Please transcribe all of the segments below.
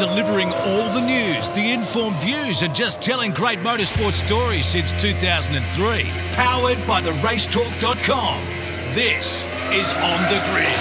delivering all the news, the informed views, and just telling great motorsport stories since 2003. Powered by the racetalk.com. This is On the Grid.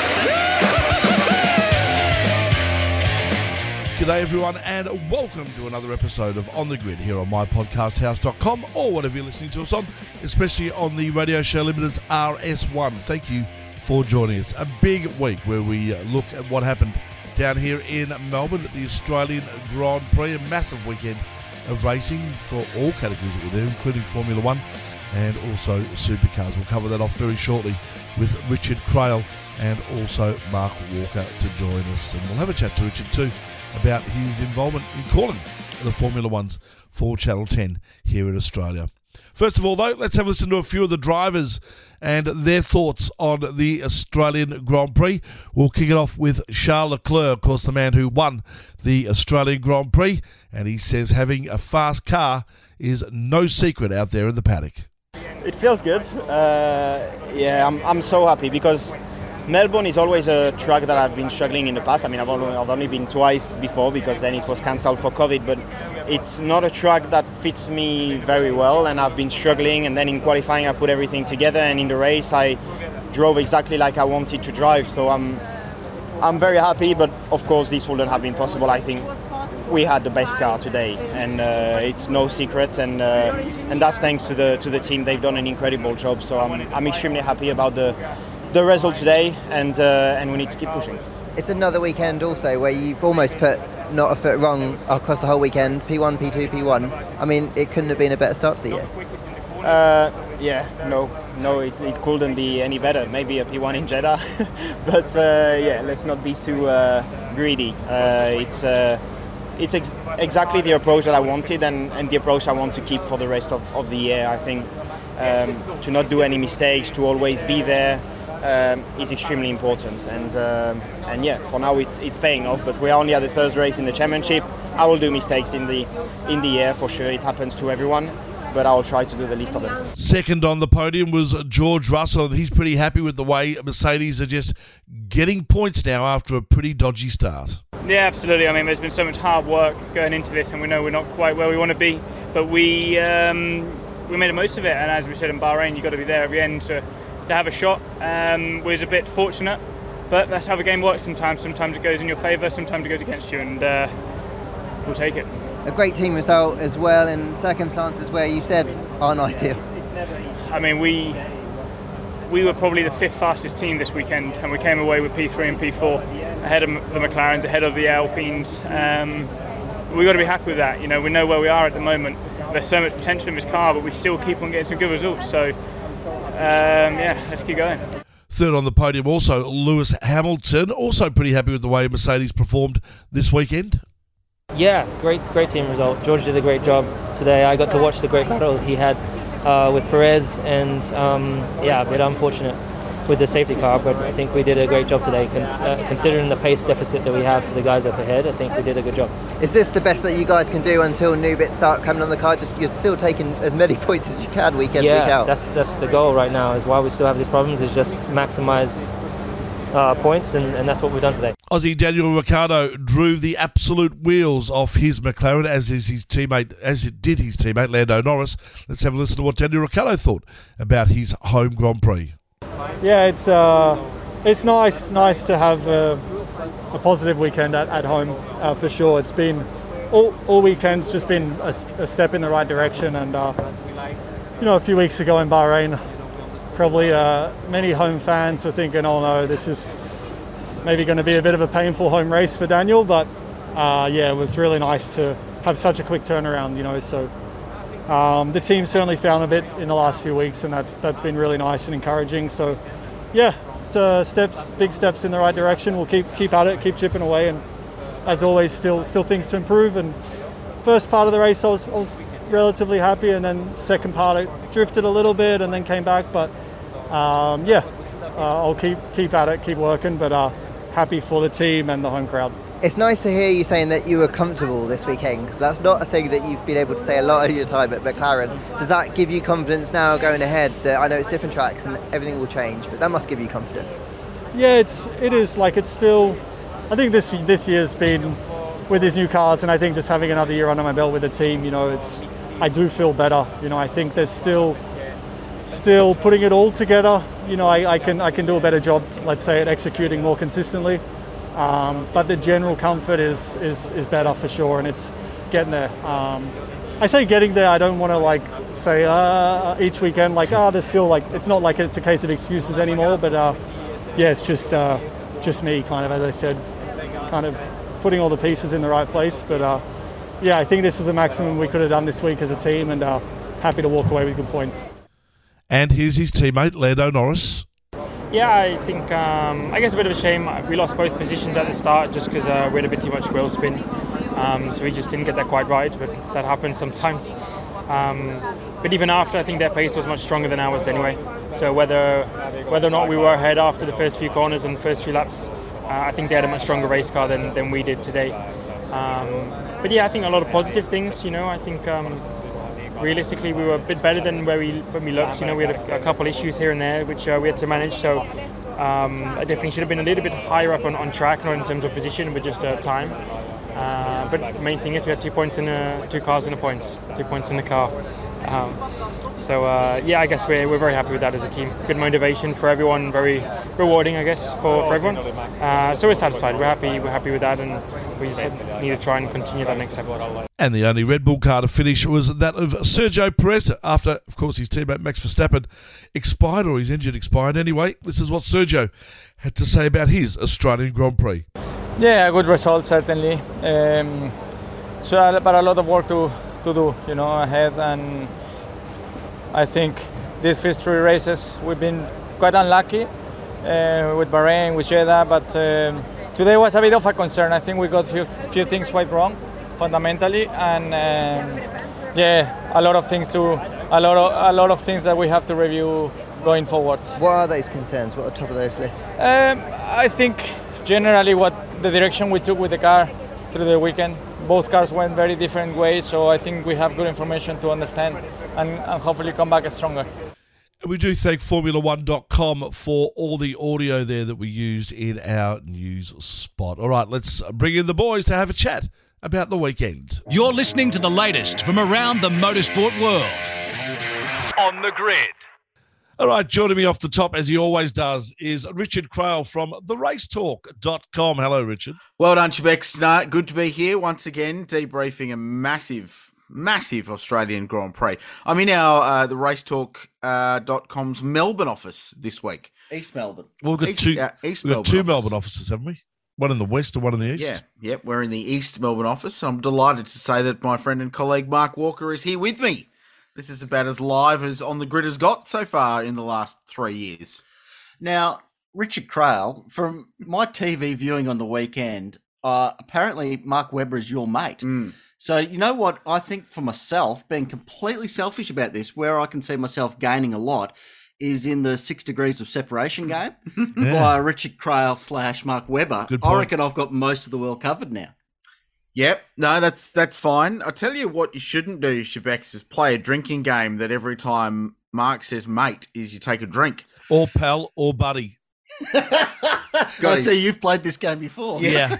G'day, everyone, and welcome to another episode of On the Grid here on mypodcasthouse.com or whatever you're listening to us on, especially on the Radio Show Limited's RS1. Thank you for joining us. A big week where we look at what happened down here in Melbourne at the Australian Grand Prix, a massive weekend of racing for all categories that were there, including Formula One and also supercars. We'll cover that off very shortly with Richard Craill and also Mark Walker to join us. And we'll have a chat to Richard too about his involvement in calling the Formula Ones for Channel 10 here in Australia. First of all, though, let's have a listen to a few of the drivers and their thoughts on the Australian Grand Prix. We'll kick it off with Charles Leclerc, of course, the man who won the Australian Grand Prix, and he says having a fast car is no secret out there in the paddock. It feels good. Uh, yeah, I'm, I'm so happy because Melbourne is always a track that I've been struggling in the past. I mean, I've only, I've only been twice before because then it was cancelled for COVID, but it's not a track that fits me very well, and I've been struggling. And then in qualifying, I put everything together, and in the race, I drove exactly like I wanted to drive. So I'm, I'm very happy, but of course, this wouldn't have been possible. I think we had the best car today, and uh, it's no secret, and uh, and that's thanks to the to the team. They've done an incredible job. So I'm, I'm extremely happy about the the result today, and uh, and we need to keep pushing. It's another weekend also where you've almost put not a foot wrong across the whole weekend. P1, P2, P1. I mean, it couldn't have been a better start to the year. Uh, yeah, no, no, it, it couldn't be any better. Maybe a P1 in Jeddah, but uh, yeah, let's not be too uh, greedy. Uh, it's uh, it's ex- exactly the approach that I wanted, and, and the approach I want to keep for the rest of, of the year. I think um, to not do any mistakes, to always be there um, is extremely important. And um, and yeah, for now it's it's paying off. But we're only at the third race in the championship. I will do mistakes in the in the air for sure. It happens to everyone. But I'll try to do the least of them. Second on the podium was George Russell, and he's pretty happy with the way Mercedes are just getting points now after a pretty dodgy start. Yeah, absolutely. I mean, there's been so much hard work going into this, and we know we're not quite where we want to be, but we um, we made the most of it. And as we said in Bahrain, you've got to be there at the end to to have a shot. Um, was a bit fortunate, but that's how the game works sometimes. Sometimes it goes in your favour, sometimes it goes against you, and uh, we'll take it. A great team result as well in circumstances where you said aren't ideal. I mean, we we were probably the fifth fastest team this weekend, and we came away with P3 and P4 ahead of the McLarens, ahead of the Alpines. Um, we've got to be happy with that. You know, we know where we are at the moment. There's so much potential in this car, but we still keep on getting some good results. So um, yeah, let's keep going. Third on the podium, also Lewis Hamilton, also pretty happy with the way Mercedes performed this weekend. Yeah, great, great team result. George did a great job today. I got to watch the great battle he had uh, with Perez, and um, yeah, a bit unfortunate with the safety car, but I think we did a great job today. Con- uh, considering the pace deficit that we have to the guys up ahead, I think we did a good job. Is this the best that you guys can do until new bits start coming on the car? Just you're still taking as many points as you can week in yeah, week out. that's that's the goal right now. Is why we still have these problems. Is just maximise uh, points, and, and that's what we've done today. Aussie Daniel Ricciardo drew the absolute wheels off his McLaren, as is his teammate, as it did his teammate Lando Norris. Let's have a listen to what Daniel Ricciardo thought about his home Grand Prix. Yeah, it's uh, it's nice nice to have a, a positive weekend at, at home uh, for sure. It's been all, all weekends just been a, a step in the right direction, and uh, you know a few weeks ago in Bahrain, probably uh, many home fans were thinking, oh no, this is maybe going to be a bit of a painful home race for Daniel, but uh, yeah, it was really nice to have such a quick turnaround, you know. So um, the team certainly found a bit in the last few weeks, and that's that's been really nice and encouraging. So yeah, uh, steps, big steps in the right direction. We'll keep keep at it, keep chipping away, and as always, still still things to improve. And first part of the race, I was, I was relatively happy, and then second part, it drifted a little bit, and then came back. But um, yeah, uh, I'll keep keep at it, keep working. But uh, happy for the team and the home crowd. It's nice to hear you saying that you were comfortable this weekend because that's not a thing that you've been able to say a lot of your time at McLaren. Does that give you confidence now going ahead? That I know it's different tracks and everything will change, but that must give you confidence. Yeah, it's it is like it's still. I think this this year's been with these new cars, and I think just having another year under my belt with the team, you know, it's I do feel better. You know, I think there's still still putting it all together. You know, I, I can I can do a better job, let's say, at executing more consistently. Um, but the general comfort is, is is better for sure, and it's getting there. Um, I say getting there. I don't want to like say uh, each weekend like ah, oh, there's still like it's not like it's a case of excuses anymore. But uh, yeah, it's just uh, just me kind of as I said, kind of putting all the pieces in the right place. But uh, yeah, I think this was a maximum we could have done this week as a team, and uh, happy to walk away with good points. And here's his teammate Lando Norris. Yeah, I think um, I guess a bit of a shame. We lost both positions at the start just because uh, we had a bit too much wheel spin, um, so we just didn't get that quite right. But that happens sometimes. Um, but even after, I think their pace was much stronger than ours anyway. So whether whether or not we were ahead after the first few corners and first few laps, uh, I think they had a much stronger race car than, than we did today. Um, but yeah, I think a lot of positive things. You know, I think um, realistically we were a bit better than where we when we looked. You know, we had a, a couple issues here and there which uh, we had to manage. So um, I definitely should have been a little bit higher up on, on track, not in terms of position, but just uh, time. Uh, but the main thing is we had two points in a, two cars in the points, two points in the car. Um, so uh, yeah, I guess we're, we're very happy with that as a team. Good motivation for everyone, very rewarding, I guess, for, for everyone. Uh, so we're satisfied. We're happy. We're happy with that, and we just need to try and continue that next step. And the only Red Bull car to finish was that of Sergio Perez after, of course, his teammate Max Verstappen expired or his engine expired. Anyway, this is what Sergio had to say about his Australian Grand Prix. Yeah, a good result certainly. Um, so, but a lot of work to to do, you know, ahead. And I think these first three races we've been quite unlucky uh, with Bahrain, with Jeddah, but um, today was a bit of a concern. I think we got a few, few things quite wrong fundamentally, and um, yeah, a lot of things to a lot of a lot of things that we have to review going forward. What are those concerns? What are top of those lists? Um, I think generally what the direction we took with the car through the weekend both cars went very different ways, so I think we have good information to understand and, and hopefully come back stronger. We do thank Formula1.com for all the audio there that we used in our news spot. All right, let's bring in the boys to have a chat about the weekend. You're listening to the latest from around the motorsport world. On the grid. All right, joining me off the top, as he always does, is Richard Craill from theracetalk.com. Hello, Richard. Well done, Shebex. No, good to be here once again, debriefing a massive, massive Australian Grand Prix. I'm in our uh, the racetalk.com's uh, Melbourne office this week. East Melbourne. Well, we've got East, two, uh, East we've got two office. Melbourne offices, haven't we? One in the west and one in the east. Yeah, yep. We're in the East Melbourne office. I'm delighted to say that my friend and colleague Mark Walker is here with me. This is about as live as On the Grid has got so far in the last three years. Now, Richard Craill, from my TV viewing on the weekend, uh, apparently Mark Webber is your mate. Mm. So, you know what? I think for myself, being completely selfish about this, where I can see myself gaining a lot is in the six degrees of separation game via Richard Craill slash Mark Webber. I reckon I've got most of the world covered now. Yep, no, that's that's fine. I tell you what, you shouldn't do, Shebex, is play a drinking game that every time Mark says "mate" is you take a drink. Or pal or buddy. I see you've played this game before. Yeah.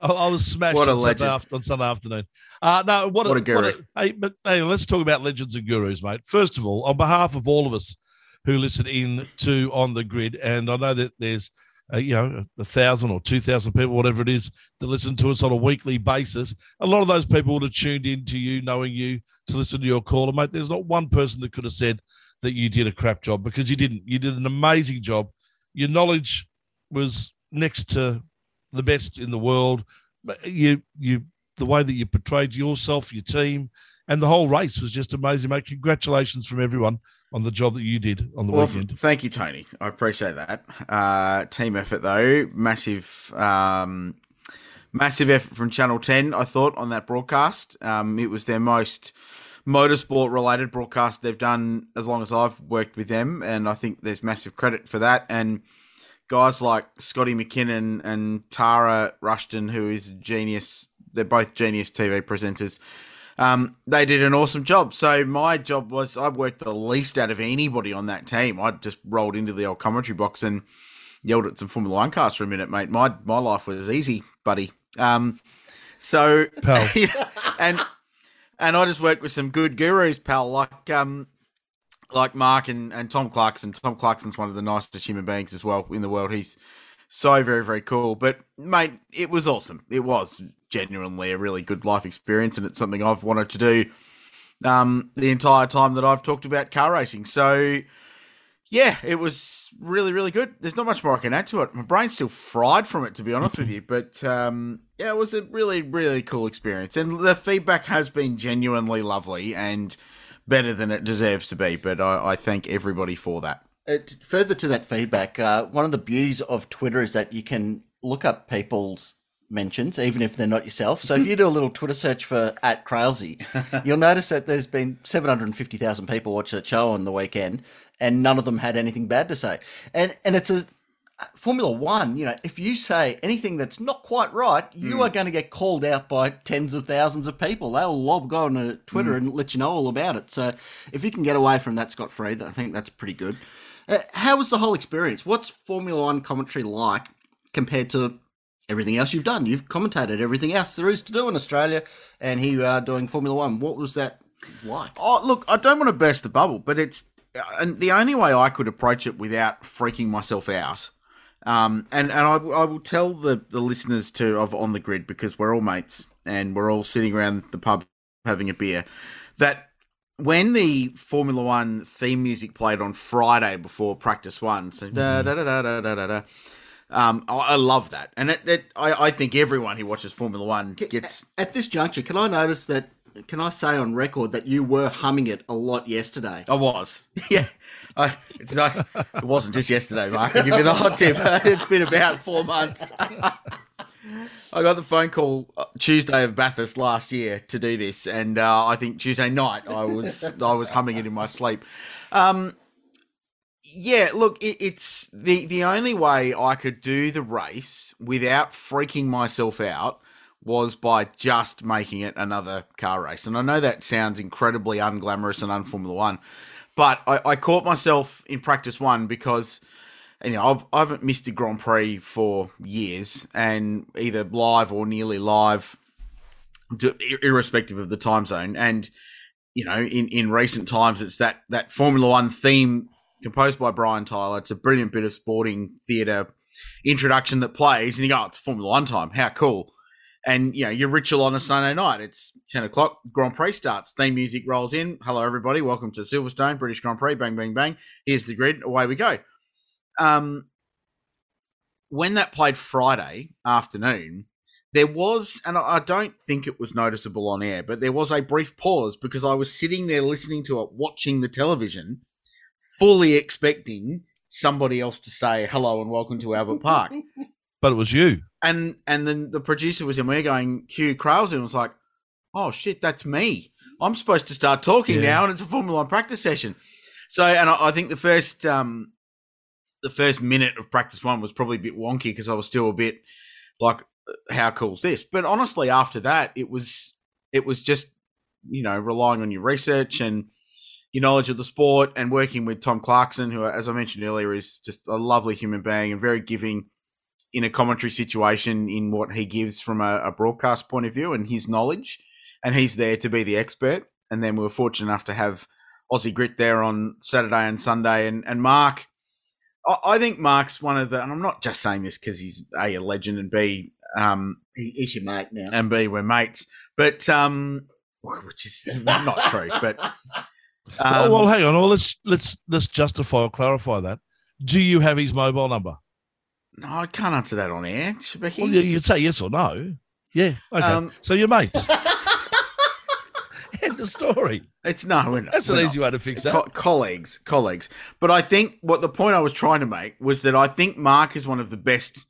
I, I was smashed What a on, Sunday after, on Sunday afternoon. Uh, no, what, What a guru. hey, but hey, let's talk about legends and gurus, mate. First of all, on behalf of all of us who listen in to On the Grid, and I know that there's uh, you know a thousand or two thousand people, whatever it is, that listen to us on a weekly basis. A lot of those people would have tuned in to you, knowing you, to listen to your caller, mate. There's not one person that could have said that you did a crap job because you didn't. You did an amazing job. Your knowledge was next to the best in the world. You, you, the way that you portrayed yourself, your team, and the whole race was just amazing, mate. Congratulations from everyone on the job that you did on the Well, weekend. thank you, Tony. I appreciate that. Uh, team effort, though, massive, um, massive effort from Channel Ten. I thought on that broadcast, um, it was their most motorsport-related broadcast they've done as long as I've worked with them, and I think there's massive credit for that. And guys like Scotty McKinnon and Tara Rushton, who is genius. They're both genius TV presenters. Um, they did an awesome job. So my job was I worked the least out of anybody on that team. I just rolled into the old commentary box and yelled at some Formula One cars for a minute, mate. My my life was easy, buddy. Um, So, Pal. and and I just worked with some good gurus, pal, like um, like Mark and, and Tom Clarkson. Tom Clarkson's one of the nicest human beings as well in the world. He's so very very cool. But mate, it was awesome. It was genuinely a really good life experience, and it's something I've wanted to do um, the entire time that I've talked about car racing. So yeah, it was really, really good. There's not much more I can add to it. My brain's still fried from it, to be honest with you. But um, yeah, it was a really, really cool experience. And the feedback has been genuinely lovely and better than it deserves to be. But I, I thank everybody for that. Uh, further to that feedback, uh, one of the beauties of Twitter is that you can look up people's mentions, even if they're not yourself. So if you do a little Twitter search for at Crailsy, you'll notice that there's been 750,000 people watch that show on the weekend, and none of them had anything bad to say. And and it's a Formula One, you know, if you say anything that's not quite right, you Mm. are going to get called out by tens of thousands of people. They'll lob go on to Twitter Mm. and let you know all about it. So if you can get away from that scot free, I think that's pretty good. Uh, how was the whole experience? What's Formula One commentary like compared to everything else you've done? You've commentated everything else there is to do in Australia, and here you are doing Formula One. What was that like? Oh, look, I don't want to burst the bubble, but it's and the only way I could approach it without freaking myself out. Um, and and I, I will tell the, the listeners to of on the grid because we're all mates and we're all sitting around the pub having a beer. That when the Formula One theme music played on Friday before practice one, so da da da da da da da. da um, I, I love that, and it, it, I, I think everyone who watches Formula One gets At this juncture, can I notice that? Can I say on record that you were humming it a lot yesterday? I was. Yeah. I, it's not, it wasn't just yesterday, Mark. I'll give you the hot tip. It's been about four months. I got the phone call uh, Tuesday of Bathurst last year to do this, and uh, I think Tuesday night I was I was humming it in my sleep. Um, yeah, look, it, it's the the only way I could do the race without freaking myself out was by just making it another car race. And I know that sounds incredibly unglamorous and unformula one, but I, I caught myself in practice one because know I've, I haven't missed a Grand Prix for years, and either live or nearly live, to, irrespective of the time zone. And you know, in, in recent times, it's that that Formula One theme composed by Brian Tyler. It's a brilliant bit of sporting theatre introduction that plays, and you go, oh, "It's Formula One time! How cool!" And you know, your ritual on a Sunday night. It's ten o'clock. Grand Prix starts. Theme music rolls in. Hello, everybody. Welcome to Silverstone British Grand Prix. Bang, bang, bang. Here's the grid. Away we go. Um, when that played Friday afternoon, there was, and I I don't think it was noticeable on air, but there was a brief pause because I was sitting there listening to it, watching the television, fully expecting somebody else to say hello and welcome to Albert Park. But it was you. and and then the producer was in there going, Q Kraus, and was like, oh shit, that's me. I'm supposed to start talking Yeah. now, and it's a Formula One practice session. So, and I, I think the first um, the first minute of practice one was probably a bit wonky because I was still a bit like, how cool's this? But honestly, after that, it was it was just you know relying on your research and your knowledge of the sport and working with Tom Clarkson, who, as I mentioned earlier, is just a lovely human being and very giving in a commentary situation in what he gives from a, a broadcast point of view and his knowledge. And he's there to be the expert. And then we were fortunate enough to have Aussie Grit there on Saturday and Sunday. And, and Mark, I, think Mark's one of the, and I'm not just saying this because he's A, a legend, and B, um, He, he's your mate now. and B, we're mates, but, um, which is not true, but. oh, well, um, hang on. Well, let's let's let's justify or clarify that. Do you have his mobile number? No, I can't answer that on air. Well, you, you can say yes or no. Yeah. Okay. Um, so you're mates. End the story. It's no, we're not. That's an easy not. way to fix that. Co- colleagues, colleagues. But I think what the point I was trying to make was that I think Mark is one of the best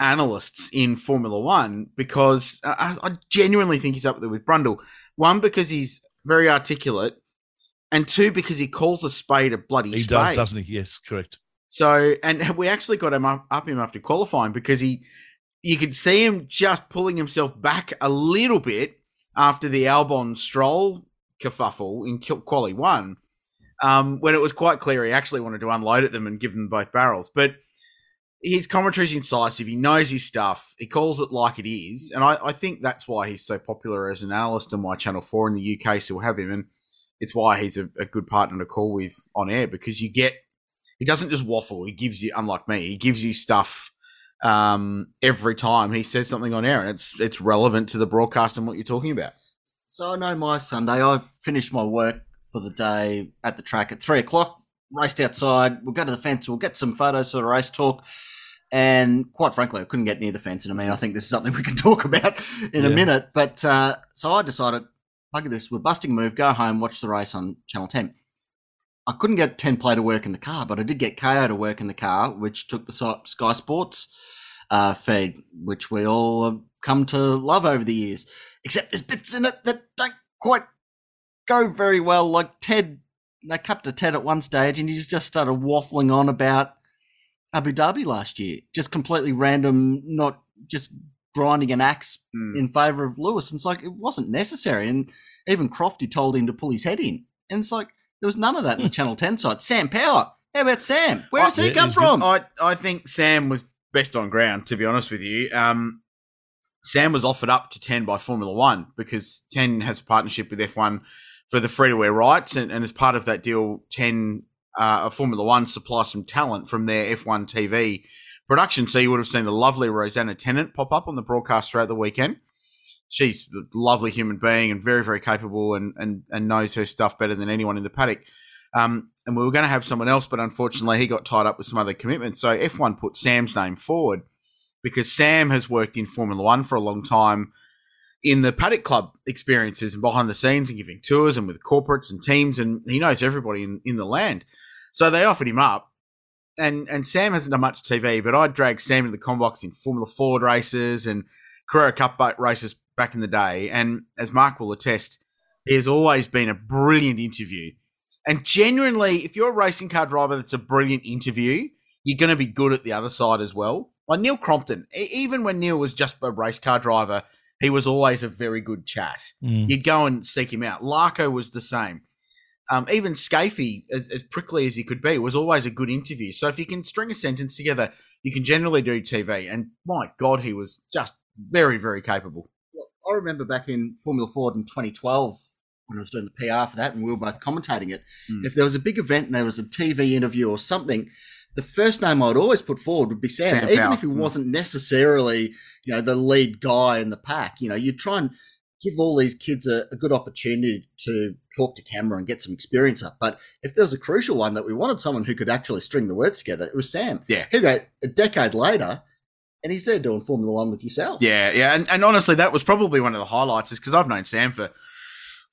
analysts in Formula One because I, I genuinely think he's up there with Brundle. One because he's very articulate, and two because he calls a spade a bloody spade. He spade. does, doesn't he? Yes, correct. So, and we actually got him up, up him after qualifying because he, you could see him just pulling himself back a little bit after the Albon Stroll kerfuffle in Qu- Quali One, um, when it was quite clear he actually wanted to unload at them and give them both barrels. But his commentary is incisive. He knows his stuff. He calls it like it is, and I, I think that's why he's so popular as an analyst and why Channel Four in the UK still have him, and it's why he's a, a good partner to call with on air because you get he doesn't just waffle. He gives you, unlike me, he gives you stuff um, every time he says something on air, and it's it's relevant to the broadcast and what you're talking about. So I know my Sunday. I've finished my work for the day at the track at three o'clock. Raced outside. We'll go to the fence. We'll get some photos for the race talk. And quite frankly, I couldn't get near the fence. And I mean, I think this is something we can talk about in a Yeah. minute. But uh, so I decided, bugger this, we're busting a move, go home, watch the race on Channel 10. I couldn't get 10 play to work in the car, but I did get Kayo to work in the car, which took the Sky Sports uh, feed, which we all have come to love over the years. Except there's bits in it that don't quite go very well. Like Ted, they cut to Ted at one stage and he just started waffling on about Abu Dhabi last year. Just completely random, not just grinding an axe Mm. in favour of Lewis. And it's like, it wasn't necessary. And even Crofty told him to pull his head in. And it's like, there was none of that in the Channel 10 side. Sam Power. How about Sam? Where does he come from? I I think Sam was best on ground. To be honest with you, um, Sam was offered up to ten by Formula One because ten has a partnership with F one for the free to wear rights, and, and as part of that deal, ten uh, Formula One supply some talent from their F one TV production. So you would have seen the lovely Rosanna Tennant pop up on the broadcast throughout the weekend. She's a lovely human being and very, very capable and, and, and knows her stuff better than anyone in the paddock. Um, and we were going to have someone else, but unfortunately he got tied up with some other commitments. So F1 put Sam's name forward because Sam has worked in Formula One for a long time in the paddock club experiences and behind the scenes and giving tours and with corporates and teams, and he knows everybody in, in the land. So they offered him up. And and Sam hasn't done much TV, but I dragged Sam into the Combox in Formula Ford races and Carrera Cup races back in the day. And as Mark will attest, he has always been a brilliant interview. And genuinely, if you're a racing car driver that's a brilliant interview, you're going to be good at the other side as well. Like Neil Crompton, e- even when Neil was just a race car driver, he was always a very good chat. Mm. You'd go and seek him out. Larko was the same. Um, even Skaifey, as, as prickly as he could be, was always a good interview. So if you can string a sentence together, you can generally do TV. And my God, he was just very, very capable. I remember back in Formula Ford in 2012 when I was doing the PR for that, and we were both commentating it. Mm. If there was a big event and there was a TV interview or something, the first name I'd always put forward would be Sam, Sam even if he Mm. wasn't necessarily, you know, the lead guy in the pack. You know, you try and give all these kids a, a good opportunity to talk to camera and get some experience up. But if there was a crucial one that we wanted someone who could actually string the words together, it was Sam. Yeah. Here we go, a decade later, and he's there doing Formula One with yourself. Yeah, yeah, and, and honestly, that was probably one of the highlights, is because I've known Sam for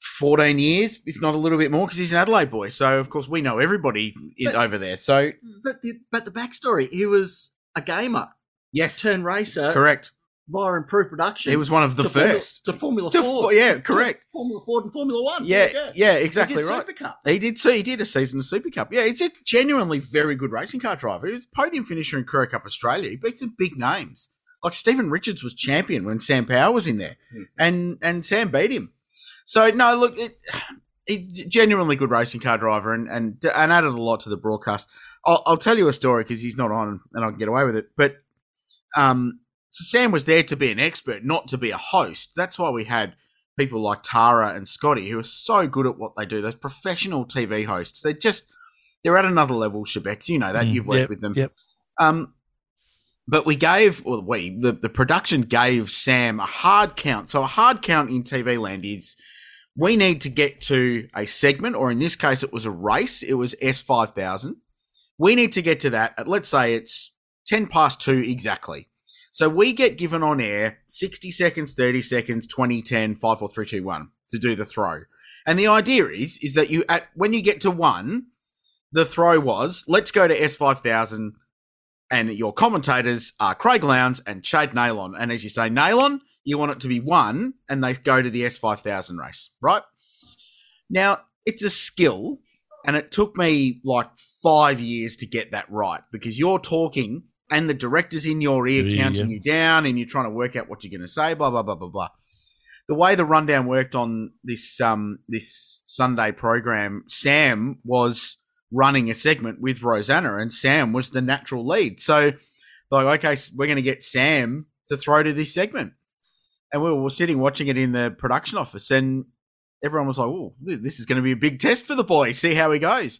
fourteen years, if not a little bit more, because he's an Adelaide boy. So of course we know everybody is But- over there. So But the, but the backstory, he was a gamer, yes, Turn racer, correct. via improved production. He was one of the to Formula- first. to Formula To Ford. Fo- yeah, correct. Formula Ford and Formula One. Yeah, There you go. yeah, He exactly right. Super Cup. He did see he did a season of Super Cup. Yeah, he's a genuinely very good racing car driver. He was podium finisher in Carrera Cup Australia. He beat some big names. Like Steven Richards was champion when Sam Power was in there. Hmm. And and Sam beat him. So no, look, it, he's genuinely good racing car driver and and, and added a lot to the broadcast. I'll, I'll tell you a story because he's not on and I can get away with it. But um, so Sam was there to be an expert, not to be a host. That's why we had people like Tara and Scotty who are so good at what they do. Those professional TV hosts, they just they're at another level. Shebex, you know that Mm, you've worked yep, with them. Yep. Um, but we gave, well, we, the, the production gave Sam a hard count. So a hard count in TV land is we need to get to a segment, or in this case, it was a race. It was S5000. We need to get to that at, let's say it's 10 past 2 exactly. So we get given on air 60 seconds, 30 seconds, 20, 10, 5, 4, 3, 2, 1 to do the throw. And the idea is, is that you, at when you get to one, the throw was, let's go to S5000 and your commentators are Craig Lowndes and Chad Neylon. And as you say, Neylon, you want it to be one, and they go to the S5000 race, right? Now, it's a skill, and it took me like five years to get that right because you're talking and the director's in your ear Yeah, counting you down, and you're trying to work out what you're going to say, blah, blah, blah, blah, blah. The way the rundown worked on this um this Sunday program, Sam was running a segment with Rosanna, and Sam was the natural lead. So like, okay, we're going to get Sam to throw to this segment. And we were sitting watching it in the production office, and everyone was like, oh, this is going to be a big test for the boy. See how he goes.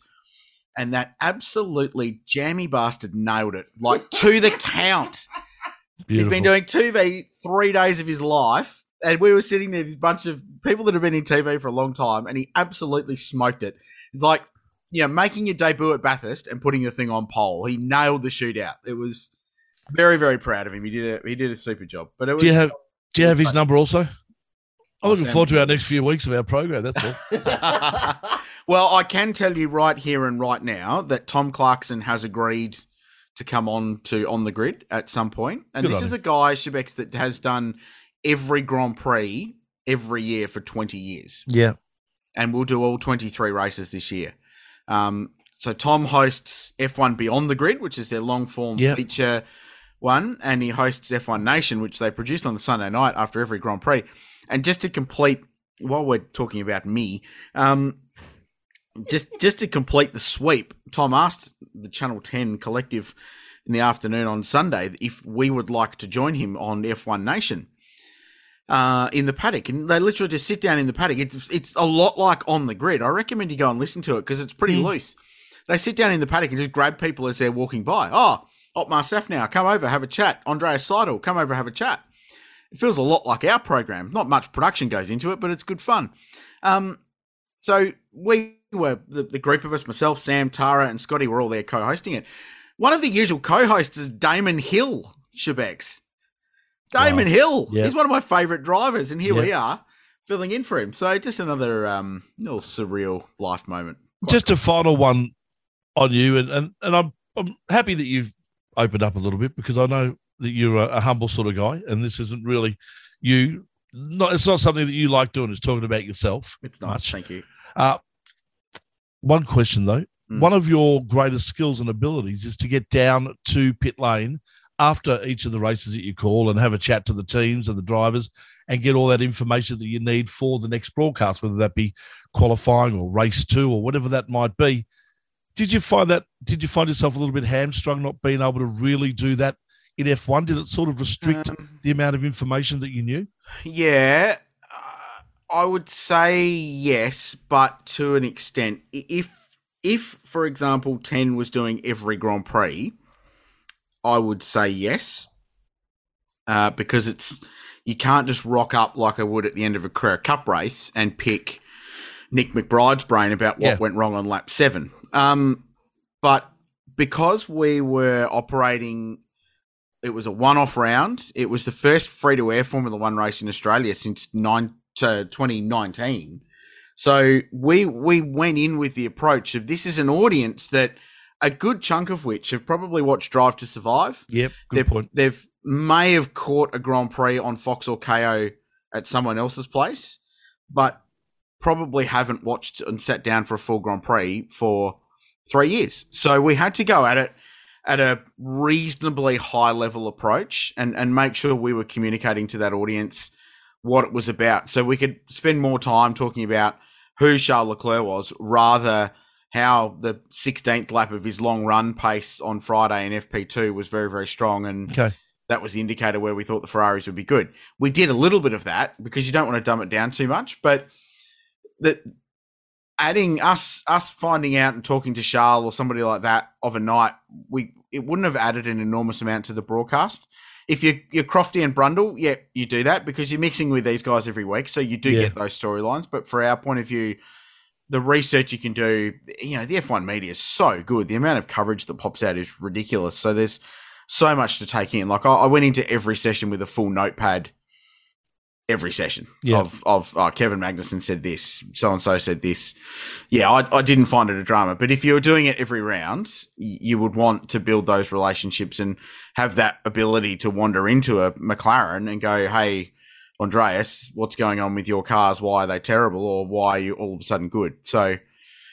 And that absolutely jammy bastard nailed it, like to the count. Beautiful. He's been doing TV three days of his life. And we were sitting there, this bunch of people that have been in TV for a long time, and he absolutely smoked it. It's like, you know, making your debut at Bathurst and putting the thing on pole. He nailed the shootout. It was very, very proud of him. He did a he did a super job. But it was do you have do you have his number also? I'm looking forward to our next few weeks of our program. That's all. well, I can tell you right here and right now that Tom Clarkson has agreed to come on to on the grid at some point. And Good this is him. a guy, Shebex, that has done every Grand Prix every year for 20 years. yeah. And we'll do all 23 races this year. Um, so Tom hosts F1 Beyond the Grid, which is their long form Yep. feature one, and he hosts F1 Nation, which they produce on the Sunday night after every Grand Prix. And just to complete, while we're talking about me, um, just just to complete the sweep, Tom asked the Channel 10 collective in the afternoon on Sunday if we would like to join him on F1 Nation uh, in the paddock, and they literally just sit down in the paddock. It's it's a lot like on the grid. I recommend you go and listen to it because it's pretty loose. They sit down in the paddock and just grab people as they're walking by. Oh, Otmar Szafnauer, come over, have a chat. Andreas Seidl, come over, have a chat. It feels a lot like our program. Not much production goes into it, but it's good fun. Um, so we were the, the group of us, myself, Sam, Tara, and Scotty, were all there co-hosting it. One of the usual co-hosts is Damon Hill, Shebex. Damon Wow. Hill. Yeah. He's one of my favourite drivers, and here we are filling in for him. So just another um, little surreal life moment. Just a final one on you, and and, and I'm I'm happy that you've opened up a little bit because I know that you're a, a humble sort of guy, and this isn't really you. Not it's not something that you like doing. It's talking about yourself. It's nice. much. Thank you. Uh, one question though. Mm. One of your greatest skills and abilities is to get down to pit lane after each of the races that you call and have a chat to the teams and the drivers and get all that information that you need for the next broadcast, whether that be qualifying or race two or whatever that might be. Did you find that? Did you find yourself a little bit hamstrung not being able to really do that in F1? Did it sort of restrict Um, the amount of information that you knew? Yeah, uh, I would say yes, but to an extent. If if for example ten was doing every Grand Prix, I would say yes, uh, because it's you can't just rock up like I would at the end of a Carrera Cup race and pick Nick McBride's brain about what Yeah. went wrong on lap seven. Um, but because we were operating it was a one-off round. It was the first free-to-air Formula One race in Australia since nine to 2019. So we we went in with the approach of this is an audience that a good chunk of which have probably watched Drive to Survive. Yep, good They've, point. they've may have caught a Grand Prix on Fox or Kayo at someone else's place, but probably haven't watched and sat down for a full Grand Prix for three years. So we had to go at it at a reasonably high level approach and, and make sure we were communicating to that audience what it was about. So we could spend more time talking about who Charles Leclerc was rather how the 16th lap of his long run pace on Friday in FP2 was very, very strong. And Okay. that was the indicator where we thought the Ferraris would be good. We did a little bit of that because you don't want to dumb it down too much, but that adding us us finding out and talking to Charles or somebody like that of a night, we it wouldn't have added an enormous amount to the broadcast. If you you're Crofty and Brundle, yeah, you do that because you're mixing with these guys every week, so you do Yeah. get those storylines. But for our point of view, the research you can do, you know, the F1 media is so good. The amount of coverage that pops out is ridiculous. So there's so much to take in. Like I, I went into every session with a full notepad. Every session Yeah. of of oh, Kevin Magnussen said this, so and so said this. Yeah, I, I didn't find it a drama, but if you were doing it every round, you would want to build those relationships and have that ability to wander into a McLaren and go, "Hey, Andreas, what's going on with your cars? Why are they terrible, or why are you all of a sudden good?" So,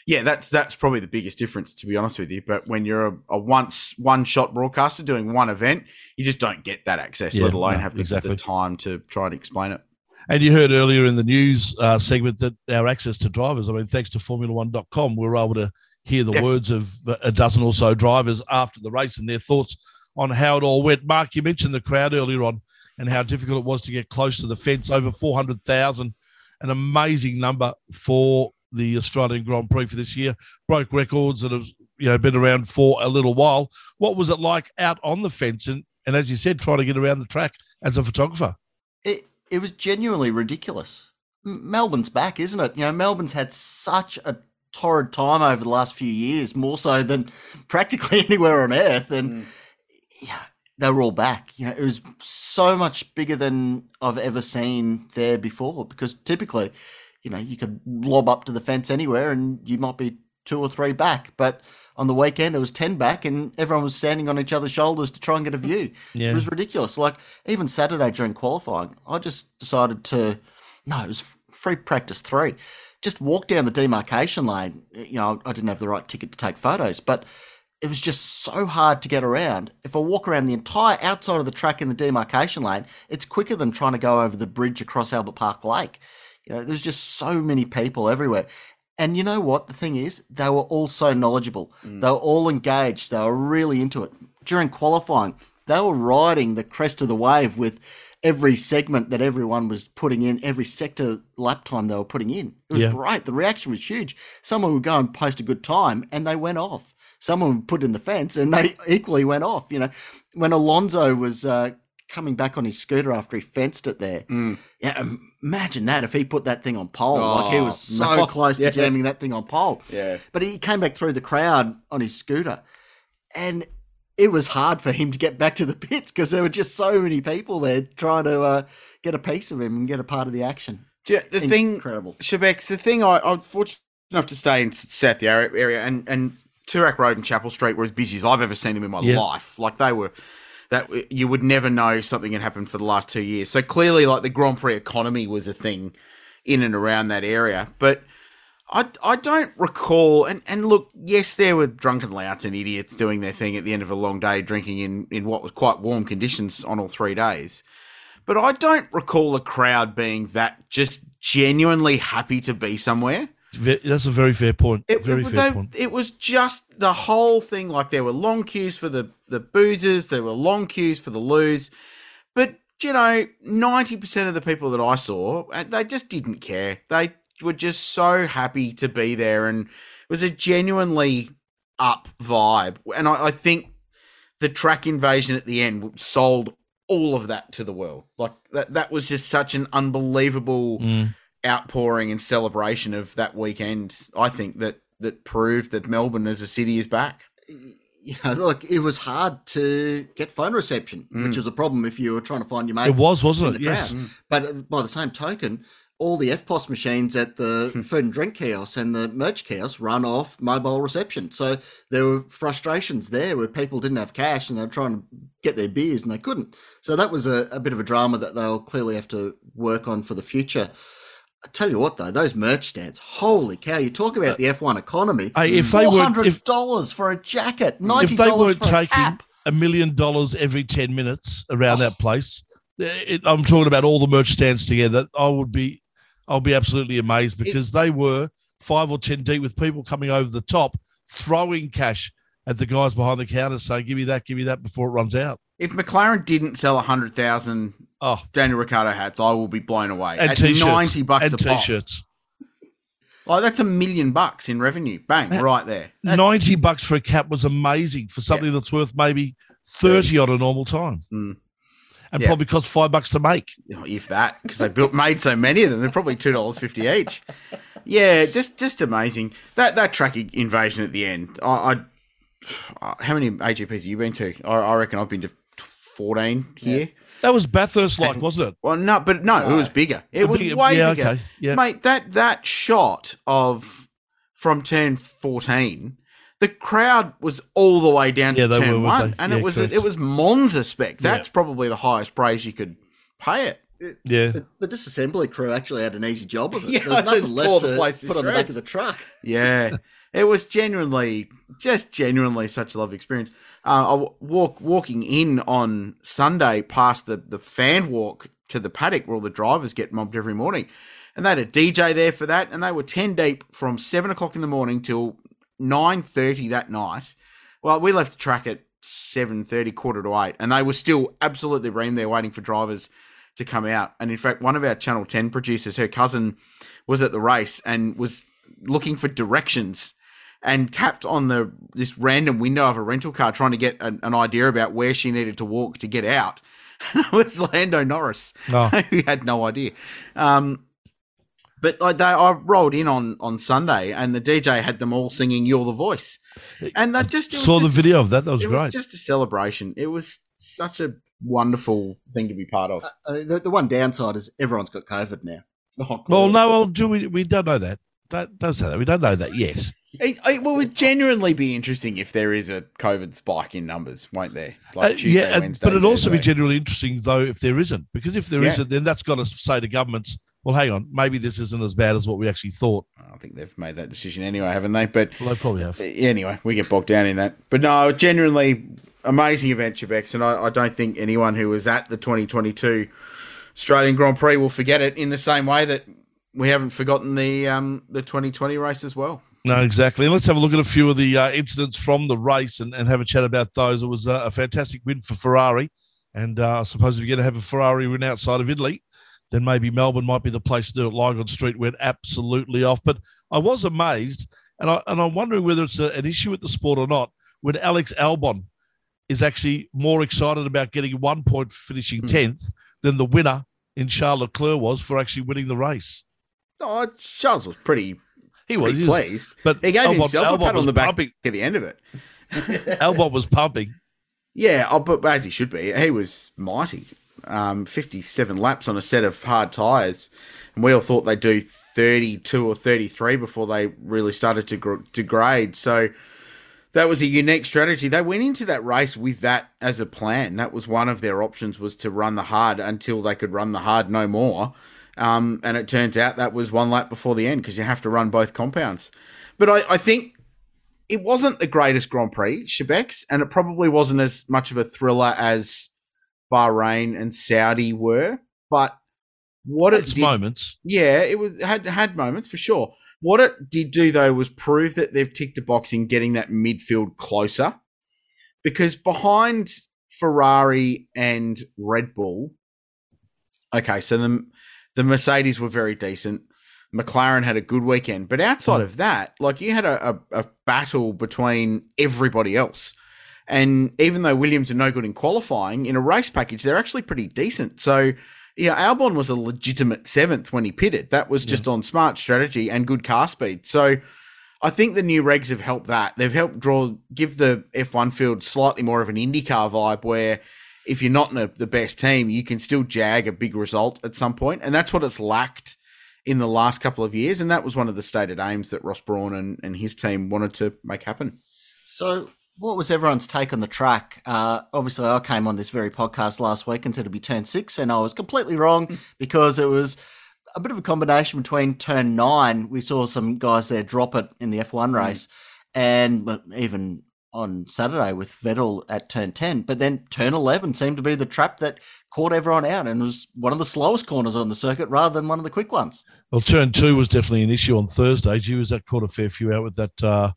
yeah, that's that's probably the biggest difference, to be honest with you. But when you're a, a once one shot broadcaster doing one event, you just don't get that access, Yeah, let alone no, have the, exactly. the time to try and explain it. And you heard earlier in the news uh, segment that our access to drivers, I mean, thanks to Formula1.com, we were able to hear the Yeah. words of a dozen or so drivers after the race and their thoughts on how it all went. Mark, you mentioned the crowd earlier on and how difficult it was to get close to the fence. Over 400,000, an amazing number for the Australian Grand Prix for this year. Broke records that have you know been around for a little while. What was it like out on the fence and, and as you said, trying to get around the track as a photographer? It it was genuinely ridiculous. Melbourne's back, isn't it? You know, Melbourne's had such a torrid time over the last few years, more so than practically anywhere on earth, and mm. yeah, they were all back. You know, it was so much bigger than I've ever seen there before. Because typically, you know, you could lob up to the fence anywhere, and you might be two or three back, but on the weekend it was 10 back and everyone was standing on each other's shoulders to try and get a view yeah. it was ridiculous like even saturday during qualifying i just decided to no it was free practice three just walk down the demarcation lane. You know, I didn't have the right ticket to take photos, but it was just so hard to get around. If I walk around the entire outside of the track in the demarcation lane, it's quicker than trying to go over the bridge across Albert Park Lake. You know, there's just so many people everywhere. And you know what? The thing is, they were all so knowledgeable. Mm. They were all engaged. They were really into it. During qualifying, they were riding the crest of the wave with every segment that everyone was putting in, every sector lap time they were putting in. It was yeah. great. The reaction was huge. Someone would go and post a good time and they went off. Someone would put in the fence and they equally went off. You know, when Alonso was uh, coming back on his scooter after he fenced it there, mm. yeah, imagine that if he put that thing on pole. Oh, like he was so no. close to jamming that thing on pole. Yeah. But he came back through the crowd on his scooter and it was hard for him to get back to the pits because there were just so many people there trying to uh, get a piece of him and get a part of the action. Yeah, the Incredible. thing, Shebex, the thing I, I was fortunate enough to stay in South Yarra area, and and Toorak Road and Chapel Street were as busy as I've ever seen them in my life. Like they were, that uh, you would never know something had happened for the last two years. So clearly, like the Grand Prix economy was a thing in and around that area, but I, I don't recall, and, and look, yes, there were drunken louts and idiots doing their thing at the end of a long day, drinking in, in what was quite warm conditions on all three days. But I don't recall a crowd being that just genuinely happy to be somewhere. That's a very fair point. It, very it, fair point. It was just the whole thing. Like there were long queues for the the boozers, there were long queues for the loos, but you know, ninety percent of the people that I saw, they just didn't care. They were just so happy to be there, and it was a genuinely up vibe. And I, I think the track invasion at the end sold all of that to the world. Like that, that was just such an unbelievable mm. Outpouring and celebration of that weekend. I think that that proved that Melbourne as a city is back. Yeah, look, it was hard to get phone reception, mm. which was a problem if you were trying to find your mates. It was, wasn't it? Yes. Mm. But by the same token, all the EFTPOS machines at the hmm. food and drink kiosks and the merch kiosks run off mobile reception. So there were frustrations there where people didn't have cash and they were trying to get their beers and they couldn't. So that was a, a bit of a drama that they'll clearly have to work on for the future. I tell you what, though, those merch stands, holy cow! You talk about uh, the F1 economy. Hey, if they were hundred dollars for a jacket, ninety dollars for a taking a million dollars every ten minutes around oh. that place, it, I'm talking about all the merch stands together. I would be I'll be absolutely amazed because it, they were five or ten deep with people coming over the top, throwing cash at the guys behind the counter, saying, "Give me that, give me that," before it runs out. If McLaren didn't sell hundred thousand oh. Daniel Ricciardo hats, I will be blown away. And at t-shirts. ninety bucks and a t-shirts. Like that's a million bucks in revenue. Bang, right there. That's... Ninety bucks for a cap was amazing for something yeah. that's worth maybe thirty on a normal time. Mm and yeah. probably cost five bucks to make. If that, because they built made so many of them, they're probably two dollars fifty each. Yeah, just just amazing that that track invasion at the end. I, I how many AGPs have you been to? I, I reckon I've been to fourteen here. Yeah. That was Bathurst like, wasn't it? Well, no, but no, it was bigger. It was bigger, way yeah, bigger. Okay. Yeah. Mate, that that shot of from turn fourteen the crowd was all the way down yeah, to turn were, one, and yeah, it was correct. it was Monza spec. That's yeah. probably the highest praise you could pay it. it yeah, the, the, disassembly crew actually had an easy job of it. Yeah, there was nothing left to put on the back of the truck. Yeah, it was genuinely, just genuinely such a lovely experience. Uh, I walk walking in on Sunday past the the fan walk to the paddock where all the drivers get mobbed every morning. And they had a DJ there for that, and they were ten deep from seven o'clock in the morning till nine thirty that night. Well, we left the track at seven thirty, quarter to eight, and they were still absolutely reamed there, waiting for drivers to come out. And in fact, one of our Channel Ten producers, her cousin, was at the race and was looking for directions and tapped on the this random window of a rental car trying to get an, an idea about where she needed to walk to get out. And it was Lando Norris, Oh. who had no idea. Um, but like they, I rolled in on on Sunday, and the DJ had them all singing "You're the Voice," and that just it was Saw the video of that. That was it great. was just a celebration. It was such a wonderful thing to be part of. Uh, the, the one downside is everyone's got COVID now. Oh, well, no, well, do we? We don't know that. Don't, don't say that. We don't know that yet. It, it will genuinely be interesting if there is a COVID spike in numbers, won't there? Uh, Tuesday, yeah, Wednesday, but it'd also be Thursday. generally interesting though if there isn't, because if there Yeah. not then that's got to say to governments, well, hang on, maybe this isn't as bad as what we actually thought. I think they've made that decision anyway, haven't they? But well, they probably have. Anyway, we get bogged down in that. But no, genuinely amazing event, Shebex, and I, I don't think anyone who was at the 2022 Australian Grand Prix will forget it in the same way that we haven't forgotten the um, the 2020 race as well. No, exactly. And let's have a look at a few of the uh, incidents from the race and, and have a chat about those. It was uh, a fantastic win for Ferrari. And uh, I suppose if you're going to have a Ferrari win outside of Italy, then maybe Melbourne might be the place to do it. Lygon Street went absolutely off. But I was amazed, and, I, and I'm wondering whether it's a, an issue with the sport or not, when Alex Albon is actually more excited about getting one point for finishing 10th than the winner in Charles Leclerc was for actually winning the race. Oh, Charles was pretty. He was, he was- pleased, but he gave himself a pat on the back pumping. at the end of it. Albon was pumping. Yeah, oh, but as he should be. He was mighty. Um, 57 laps on a set of hard tyres. And we all thought they'd do 32 or 33 before they really started to gr- degrade. So that was a unique strategy. They went into that race with that as a plan. That was one of their options was to run the hard until they could run the hard no more. Um, and it turns out that was one lap before the end because you have to run both compounds. But I, I think it wasn't the greatest Grand Prix, Shebex, and it probably wasn't as much of a thriller as Bahrain and Saudi were. But what It's it did, moments. yeah, it was had had moments for sure. What it did do though was prove that they've ticked a box in getting that midfield closer, because behind Ferrari and Red Bull, okay, so the the Mercedes were very decent. McLaren had a good weekend, but outside hmm. of that, like you had a, a, a battle between everybody else. And even though Williams are no good in qualifying, in a race package, they're actually pretty decent. So, yeah, Albon was a legitimate seventh when he pitted. That was just on smart strategy and good car speed. So, I think the new regs have helped that. They've helped draw, give the F1 field slightly more of an IndyCar vibe where if you're not in a, the best team, you can still jag a big result at some point. And that's what it's lacked in the last couple of years. And that was one of the stated aims that Ross Brawn and, and his team wanted to make happen. So, what was everyone's take on the track? Uh, obviously, I came on this very podcast last week and said it'd be turn six, and I was completely wrong because it was a bit of a combination between turn nine. We saw some guys there drop it in the F1 race, and even on Saturday with Vettel at turn 10. But then turn 11 seemed to be the trap that caught everyone out and was one of the slowest corners on the circuit rather than one of the quick ones. Well, turn two was definitely an issue on Thursday. She was that caught a fair few out with that uh,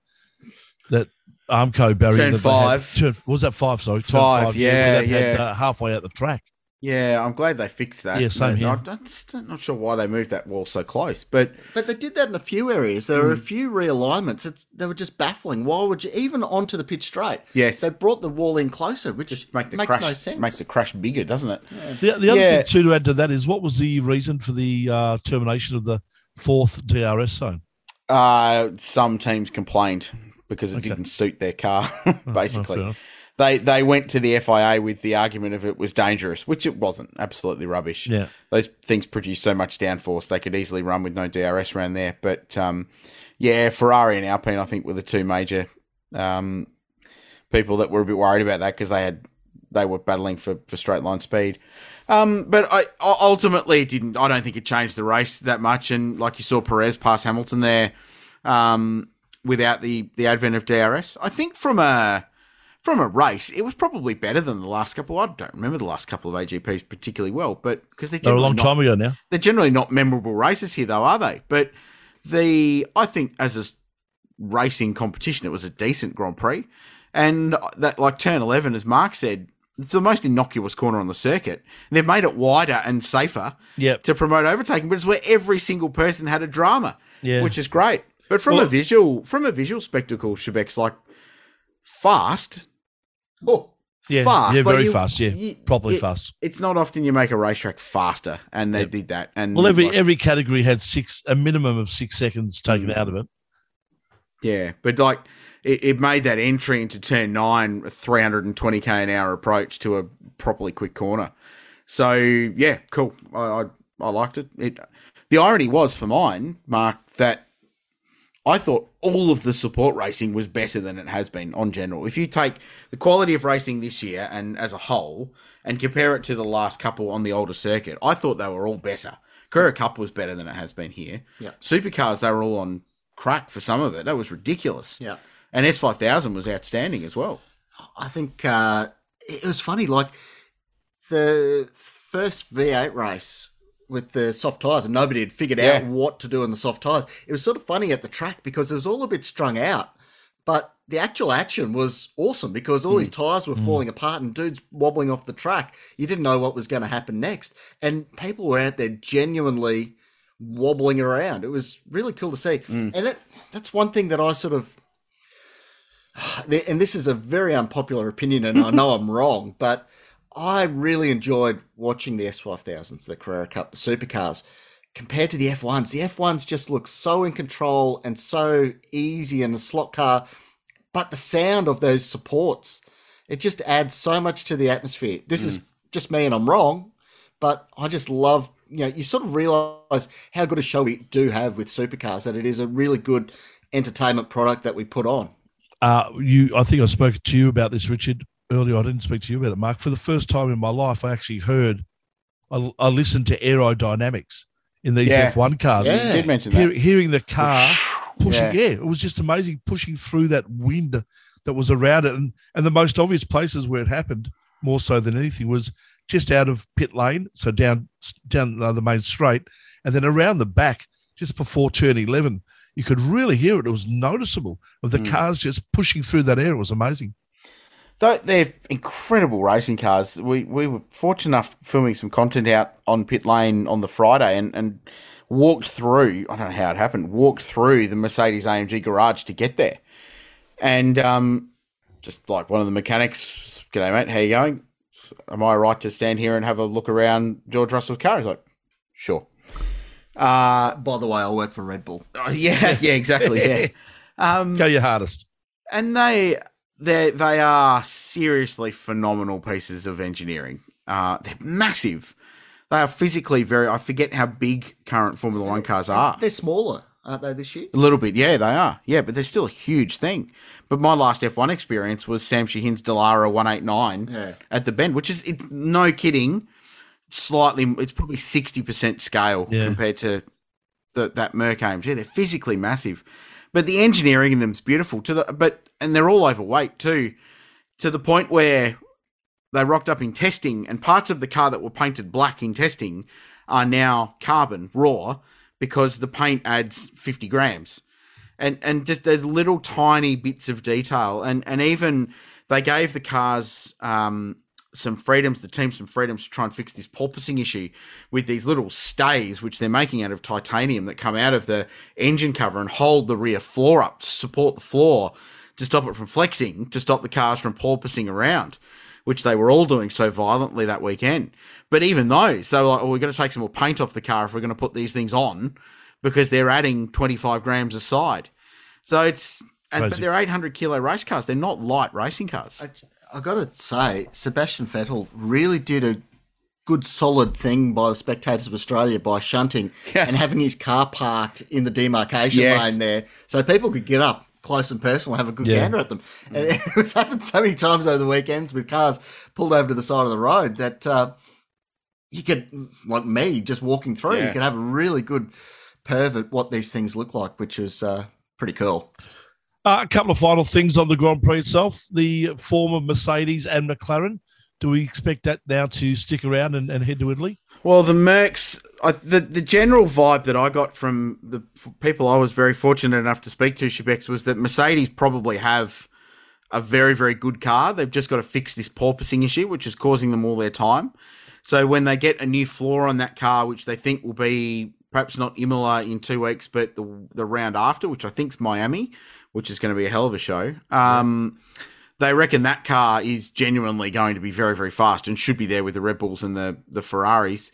that Armco barrier. Turn that had. five. Turn, was that five? Sorry, turn Five, where yeah, that had, yeah. uh, halfway out the track. Yeah, I'm glad they fixed that. Yeah, same I'm here. not, I'm just not sure why they moved that wall so close, but But they did that in a few areas. There were a few realignments. It's, they were just baffling. Why would you even onto the pitch straight? Yes. they brought the wall in closer, which just make the makes crash no sense. make the crash bigger, doesn't it? The, the other Yeah. thing too to add to that is what was the reason for the uh, termination of the fourth DRS zone? Uh, some teams complained because it didn't suit their car. fair basically, enough. They they went to the FIA with the argument of it was dangerous, which it wasn't. Absolutely rubbish. Yeah. those things produce so much downforce they could easily run with no DRS around there. But um, yeah, Ferrari and Alpine, I think, were the two major um, people that were a bit worried about that because they had they were battling for, for straight line speed. Um, but I ultimately it didn't. I don't think it changed the race that much. And like you saw Perez pass Hamilton there, um, without the the advent of DRS, I think from a from a race, it was probably better than the last couple. I don't remember the last couple of AGPs particularly well, but because they're They're a generally long not- time ago now. they're generally not memorable races here, though, are they? But the I think as a racing competition, it was a decent Grand Prix. And that, like turn 11, as Mark said, it's the most innocuous corner on the circuit. They've made it wider and safer Yep. to promote overtaking, but it's where every single person had a drama, Yeah. which is great. But from Well- a visual, from a visual spectacle, Shebek's like fast, Oh, Yeah, fast, yeah, like very you- fast. Yeah, you- properly it- fast. It's not often you make a racetrack faster, and they did that. And Well, every like- every category had six, a minimum of six seconds taken Mm. out of it. Yeah, but like it, it made that entry into turn nine a 320k an hour approach to a properly quick corner. So yeah, cool. I I, I liked it. it. The irony was for mine, Mark, that I thought all of the support racing was better than it has been on general. If you take the quality of racing this year and as a whole and compare it to the last couple on the older circuit, I thought they were all better. Carrera Cup was better than it has been here. Yeah. Supercars, they were all on crack for some of it. That was ridiculous. Yeah. And S5000 was outstanding as well. I think uh, it was funny. Like the first V8 race with the soft tires, and nobody had figured out what to do in the soft tires. It was sort of funny at the track because it was all a bit strung out, but the actual action was awesome because all these hmm. tires were hmm. falling apart and dudes wobbling off the track. You didn't know what was going to happen next, and people were out there genuinely wobbling around. It was really cool to see, hmm. and that that's one thing that I sort of and this is a very unpopular opinion, and I know I'm wrong, but I really enjoyed watching the S5000s, the Carrera Cup, the supercars, compared to the F1s. The F1s just look so in control and so easy in the slot car, but the sound of those supports, it just adds so much to the atmosphere. This is just me, and I'm wrong, but I just love. You know, you sort of realize how good a show we do have with supercars. That it is a really good entertainment product that we put on. Uh, you, I think I spoke to you about this, Richard, earlier. I didn't speak to you about it, Mark. For the first time in my life, I actually heard, I, I listened to aerodynamics in these Yeah. F1 cars. Yeah. You did mention that. Hear- hearing the car pushing, Yeah. yeah. it was just amazing pushing through that wind that was around it. And, and the most obvious places where it happened, more so than anything, was just out of pit lane, so down down uh, the main straight, and then around the back, just before turn 11. You could really hear it. It was noticeable of the Mm. cars just pushing through that air. It was amazing. Though they're incredible racing cars. We we were fortunate enough filming some content out on pit lane on the Friday and, and walked through. I don't know how it happened. Walked through the Mercedes AMG garage to get there, and um, just like one of the mechanics, "G'day mate, how you going? Am I right to stand here and have a look around George Russell's car?" He's like, "Sure." Uh, By the way, I work for Red Bull. oh, yeah, yeah, exactly. Yeah. Um, Go your hardest. and they they they are seriously phenomenal pieces of engineering. Uh, they're massive. They are physically very. I forget how big current Formula One cars are. They're smaller, aren't they, this year? A little bit, yeah, they are. Yeah, but they're still a huge thing. But my last F1 experience was Sam Shahin's Dallara 189 Yeah. at the bend, which is it's no kidding. Slightly, it's probably 60% scale Yeah. compared to the, that Merc AMG. They're physically massive, but the engineering in them is beautiful. To the but and they're all overweight too, to the point where they rocked up in testing, and parts of the car that were painted black in testing are now carbon raw because the paint adds 50 grams. And and just those little tiny bits of detail, and and even they gave the cars um, some freedoms, the team some freedoms to try and fix this porpoising issue with these little stays, which they're making out of titanium that come out of the engine cover and hold the rear floor up to support the floor to stop it from flexing, to stop the cars from porpoising around, which they were all doing so violently that weekend. But even those, they were like, oh, we've got to take some more paint off the car if we're going to put these things on because they're adding 25 grams a side. So it's, and, but they're 800 kilo race cars. They're not light racing cars. I, I got to say, Sebastian Vettel really did a good, solid thing by the spectators of Australia by shunting and having his car parked in the demarcation Yes. lane there, so people could get up close and personal and have a good Yeah. gander at them. And it was happened so many times over the weekends with cars pulled over to the side of the road that uh, you could, like me, just walking through, Yeah. you could have a really good perv at what these things look like, which was uh, pretty cool. Uh, a couple of final things on the Grand Prix itself. The form of Mercedes and McLaren. Do we expect that now to stick around and, and head to Italy? Well, the Mercs, I, the the general vibe that I got from the people I was very fortunate enough to speak to, Shebex, was that Mercedes probably have a very, very good car. They've just got to fix this porpoising issue, which is causing them all their time. So when they get a new floor on that car, which they think will be perhaps not Imola in two weeks, but the the round after, which I think is Miami, which is going to be a hell of a show. Um, They reckon that car is genuinely going to be very, very fast and should be there with the Red Bulls and the the Ferraris.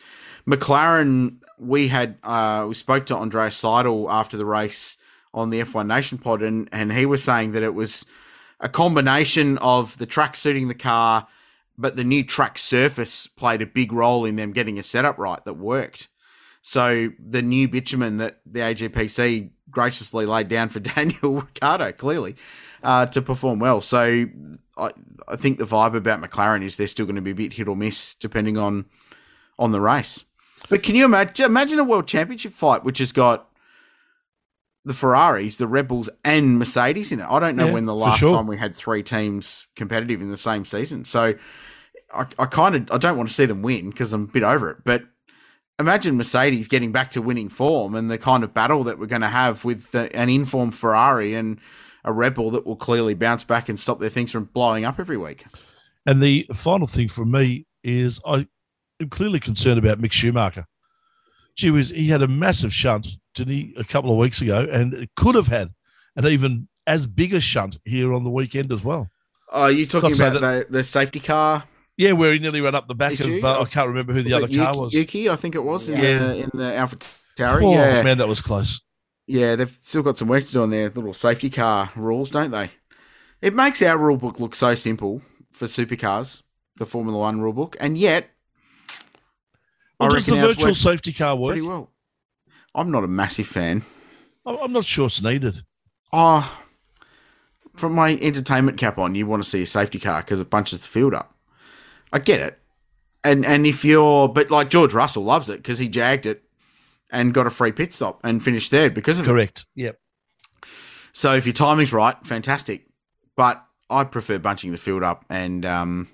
McLaren, we had uh, we spoke to Andreas Seidl after the race on the F1 Nation pod, and and he was saying that it was a combination of the track suiting the car, but the new track surface played a big role in them getting a setup right that worked. So the new bitumen that the AGPC graciously laid down for Daniel Ricciardo, clearly, uh, to perform well. So I, I think the vibe about McLaren is they're still going to be a bit hit or miss depending on on the race. But can you imagine imagine a world championship fight which has got the Ferraris, the Red Bulls, and Mercedes in it? I don't know Yeah, when the last sure. time we had three teams competitive in the same season. So I, I kind of I don't want to see them win because I'm a bit over it. But imagine Mercedes getting back to winning form and the kind of battle that we're going to have with the, an informed Ferrari and a Red Bull that will clearly bounce back and stop their things from blowing up every week. And the final thing for me is I am clearly concerned about Mick Schumacher. Gee whiz, he had a massive shunt, didn't he, a couple of weeks ago, and it could have had an even as big a shunt here on the weekend as well. Are you talking Not about that- the, the safety car? Yeah, where he nearly ran up the back Issue? of, uh, I can't remember who the Was other car Yuki, was. Yuki, I think it was in Yeah. the in the Alpha Tauri. Oh, yeah, man, that was close. Yeah, they've still got some work to do on their little safety car rules, don't they? It makes our rule book look so simple for supercars, the Formula One rule book, and yet. Well, I does the virtual safety car work? Pretty well. I'm not a massive fan. I'm not sure it's needed. Oh, from my entertainment cap on, you want to see a safety car because it bunches the field up. I get it, and and if you're, but like George Russell loves it because he jagged it and got a free pit stop and finished third because of it. Correct. Yep. So if your timing's right, fantastic. But I prefer bunching the field up and um,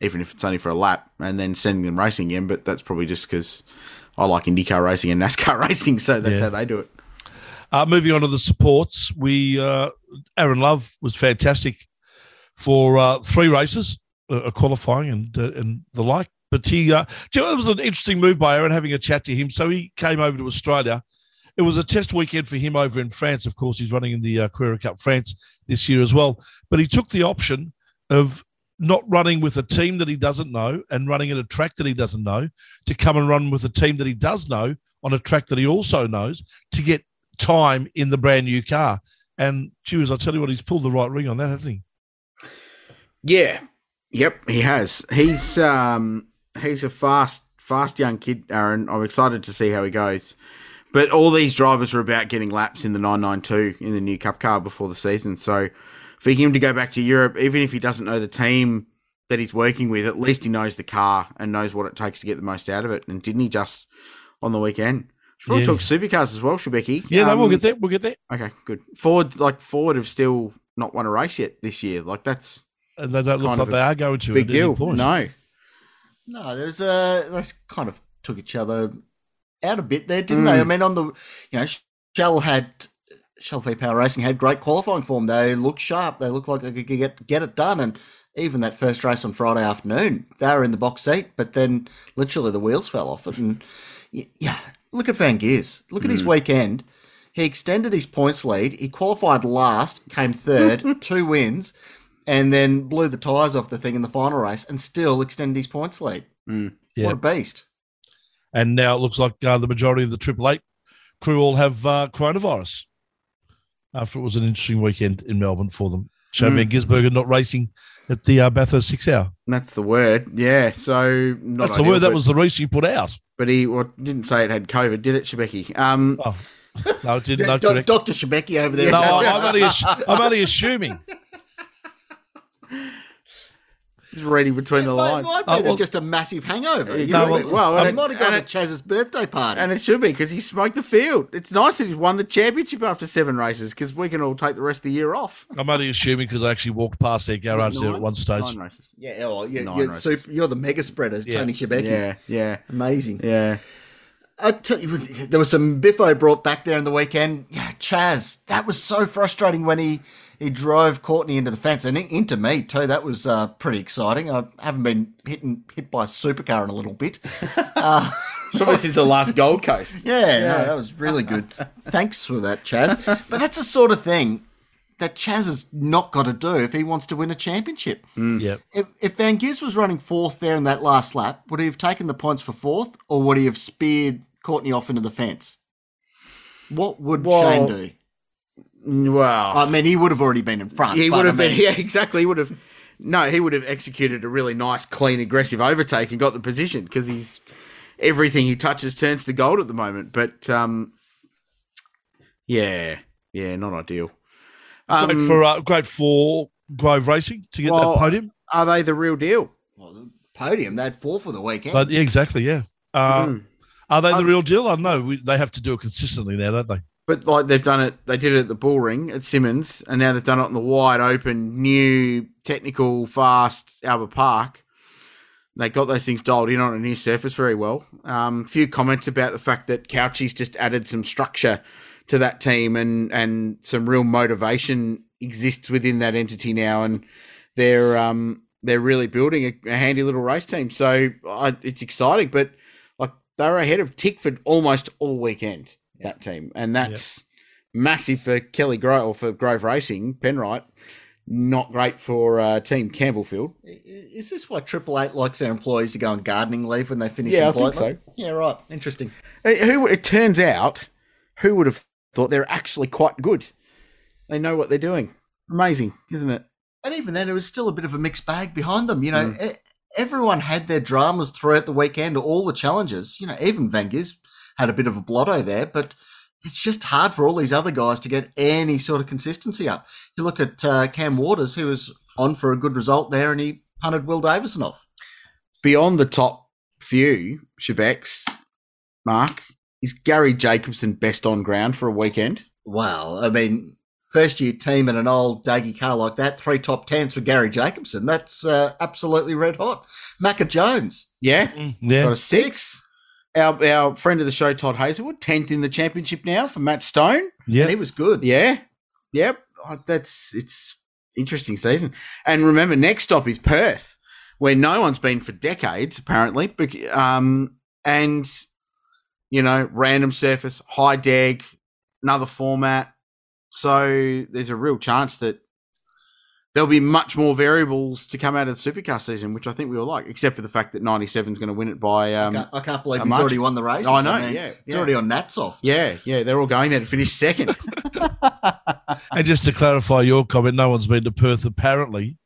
even if it's only for a lap and then sending them racing again. But that's probably just because I like IndyCar racing and NASCAR racing, so that's Yeah. how they do it. Uh, moving on to the supports, we uh, Aaron Love was fantastic for uh, three races, uh, qualifying and uh, and the like. But he, uh, you know, it was an interesting move by Aaron having a chat to him. So he came over to Australia. It was a test weekend for him over in France. Of course, he's running in the uh, Carrera Cup France this year as well. But he took the option of not running with a team that he doesn't know and running at a track that he doesn't know to come and run with a team that he does know on a track that he also knows to get time in the brand new car. And Cheers, I'll tell you what, he's pulled the right ring on that, hasn't he? Yeah. Yep, he has. He's um he's a fast fast young kid, Aaron. I'm excited to see how he goes. But all these drivers are about getting laps in the 992 in the new Cup car before the season. So for him to go back to Europe, even if he doesn't know the team that he's working with, at least he knows the car and knows what it takes to get the most out of it. And didn't he just on the weekend? Should probably Yeah. talk supercars as well, Shebeki. Yeah, no, we'll Um, get there. We'll get there. Okay, good. Ford, like Ford, have still not won a race yet this year. Like that's And they don't look like they are going to. Big at any deal. No. No, there's a they kind of took each other out a bit there, didn't they? I Mm. mean, on the you know, Shell had Shell V Power Racing had great qualifying form. They looked sharp. They looked like they could get get it done. And even that first race on Friday afternoon, they were in the box seat, but then literally the wheels fell off it. And yeah, look at Van Giz. Look at his Mm. weekend. He extended his points lead. He qualified last, came third, two wins, and then blew the tyres off the thing in the final race, and still extended his points lead. Mm. Yeah. What a beast! And now it looks like uh, the majority of the Triple Eight crew all have uh, coronavirus after it was an interesting weekend in Melbourne for them. Shane Mm. Van Gisbergen not racing at the uh, Bathurst six hour. That's the word. Yeah. So not That's the ideal, word. That was the race you put out. But he well, didn't say it had COVID, did it, Shebeki? Um, oh, no, it didn't. No, Do- Dr. Shebeki over there. No, I'm, I'm only, I'm only assuming. Just reading between the Might, lines. might Oh, be well- just a massive hangover. You no, know, well- well, he and might have gone to Chaz's birthday party. And it should be because he smoked the field. It's nice that he's won the championship after seven races because we can all take the rest of the year off. I'm only assuming because I actually walked past their garage there at one stage. Nine races. yeah, oh, yeah, Nine you're, races. super, you're the mega spreader, Yeah. Tony Shebeki. Yeah, yeah, Amazing. yeah. I tell you, there was some biffo brought back there in the weekend. Yeah, Chaz, that was so frustrating when he he drove Courtney into the fence and into me too. That was uh, pretty exciting. I haven't been hit hit by a supercar in a little bit. Uh, Probably since the last Gold Coast. Yeah, no, that was really good. Thanks for that, Chaz. But that's the sort of thing that Chaz has not got to do if he wants to win a championship. Yep. If, if Van Giz was running fourth there in that last lap, would he have taken the points for fourth, or would he have speared Courtney off into the fence? What would Well, Shane do? Wow. I mean, he would have already been in front. he but would I have been, yeah, exactly. He would have, no, he would have executed a really nice, clean, aggressive overtake and got the position because he's everything he touches turns to gold at the moment. But um, yeah, yeah, not ideal. Um, great for uh, great for Grove Racing to get well, that podium. Are they the real deal? Well, the podium, they had four for the weekend. But yeah, exactly, yeah. Uh, Mm. Are they the Um, real deal? I don't know. We, they have to do it consistently now, don't they? But like they've done it, they did it at the bull ring at Symmons, and now they've done it in the wide open, new, technical, fast Albert Park. They got those things dialed in on a new surface very well. Um, few comments about the fact that Couchy's just added some structure to that team, and and some real motivation exists within that entity now, and they're um they're really building a, a handy little race team. So it's exciting, but like they're ahead of Tickford almost all weekend. That team, and that's massive for Kelly Grove or for Grove Racing, Penrite. Not great for uh, Team Campbellfield. Is this why Triple Eight likes their employees to go on gardening leave when they finish Yeah, I think employment? Yeah, right. Interesting. Uh, Who it turns out, who would have thought they're actually quite good? They know what they're doing. Amazing, isn't it? And even then, it was still a bit of a mixed bag behind them. You know, Mm. everyone had their dramas throughout the weekend, all the challenges. You know, even Van Giz had a bit of a blotto there, but it's just hard for all these other guys to get any sort of consistency up. You look at uh, Cam Waters, who was on for a good result there, and he punted Will Davison off. Beyond the top few, Shebex, Mark, is Garry Jacobson best on ground for a weekend? Well, I mean, first year team in an old daggy car like that, three top tens for Garry Jacobson. That's uh, absolutely red hot. Macca Jones, Yeah, Yeah. got a six. Our, our friend of the show, Todd Hazelwood, tenth in the championship now for Matt Stone. Yeah, he was good. Yeah, yep. Oh, that's it's interesting season. And remember, next stop is Perth, where no one's been for decades apparently. Um, and you know, random surface, high deg, another format. So there's a real chance that there'll be much more variables to come out of the supercar season, which I think we all like, except for the fact that 97 is going to win it by. I Um, can't- I can't believe a he's margin. already won the race. I know, yeah, It's yeah. already on Nats off. yeah, yeah, they're all going there to finish second. And just to clarify your comment, no one's been to Perth apparently.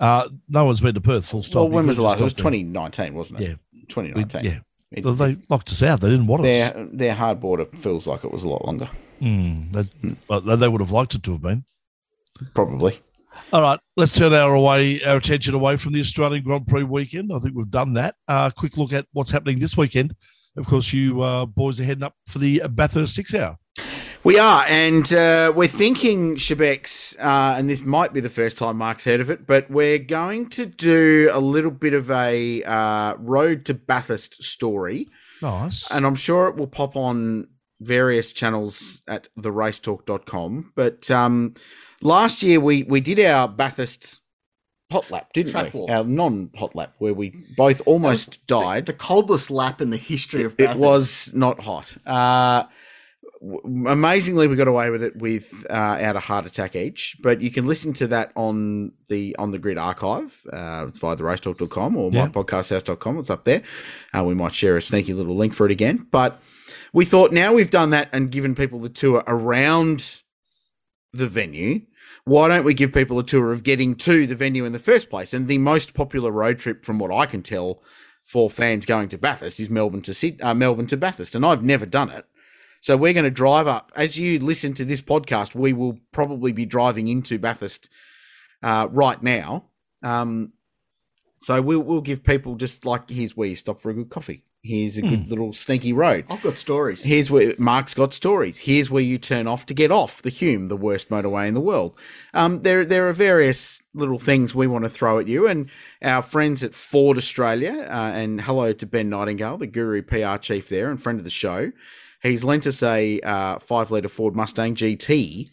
Uh, no one's been to Perth. Full stop. well, when was the last? It was just stop 2019, wasn't it? Yeah. We- 2019. yeah. It- Well, they locked us out. They didn't want us. their their hard border feels like it was a lot longer. Mm, they, well, they would have liked it to have been. Probably. All right, let's turn our away our attention away from the Australian Grand Prix weekend. I think we've done that. Uh, quick look at what's happening this weekend. Of course, you uh, boys are heading up for the Bathurst Six Hour. We are, and uh, we're thinking, Shebex, uh, and this might be the first time Mark's heard of it, but we're going to do a little bit of a uh, road to Bathurst story, Nice. and I'm sure it will pop on various channels at theracetalk.com. But um, last year we we did our Bathurst hot lap, didn't Track we? walk. Our non-hot lap, where we both almost died. The coldest lap in the history of It was not hot. Uh, w- amazingly, we got away with it with uh, out a heart attack each. But you can listen to that on the on the grid archive. Uh, it's via theracetalk.com or Yeah. mypodcasthouse.com. It's up there. Uh, we might share a sneaky little link for it again. But we thought now we've done that and given people the tour around the venue. Why don't we give people a tour of getting to the venue in the first place? And the most popular road trip, from what I can tell, for fans going to Bathurst is Melbourne to uh, Melbourne to Bathurst, and I've never done it. So we're going to drive up. As you listen to this podcast, we will probably be driving into Bathurst uh, right now. Um, so we'll we'll give people just like here's where you stop for a good coffee. Here's a good little sneaky road. I've got stories. Here's where Mark's got stories. Here's where you turn off to get off the Hume, the worst motorway in the world. Um, there, there are various little things we want to throw at you, and our friends at Ford Australia. Uh, and hello to Ben Nightingale, the Guru PR chief there, and friend of the show. He's lent us a uh, five litre Ford Mustang GT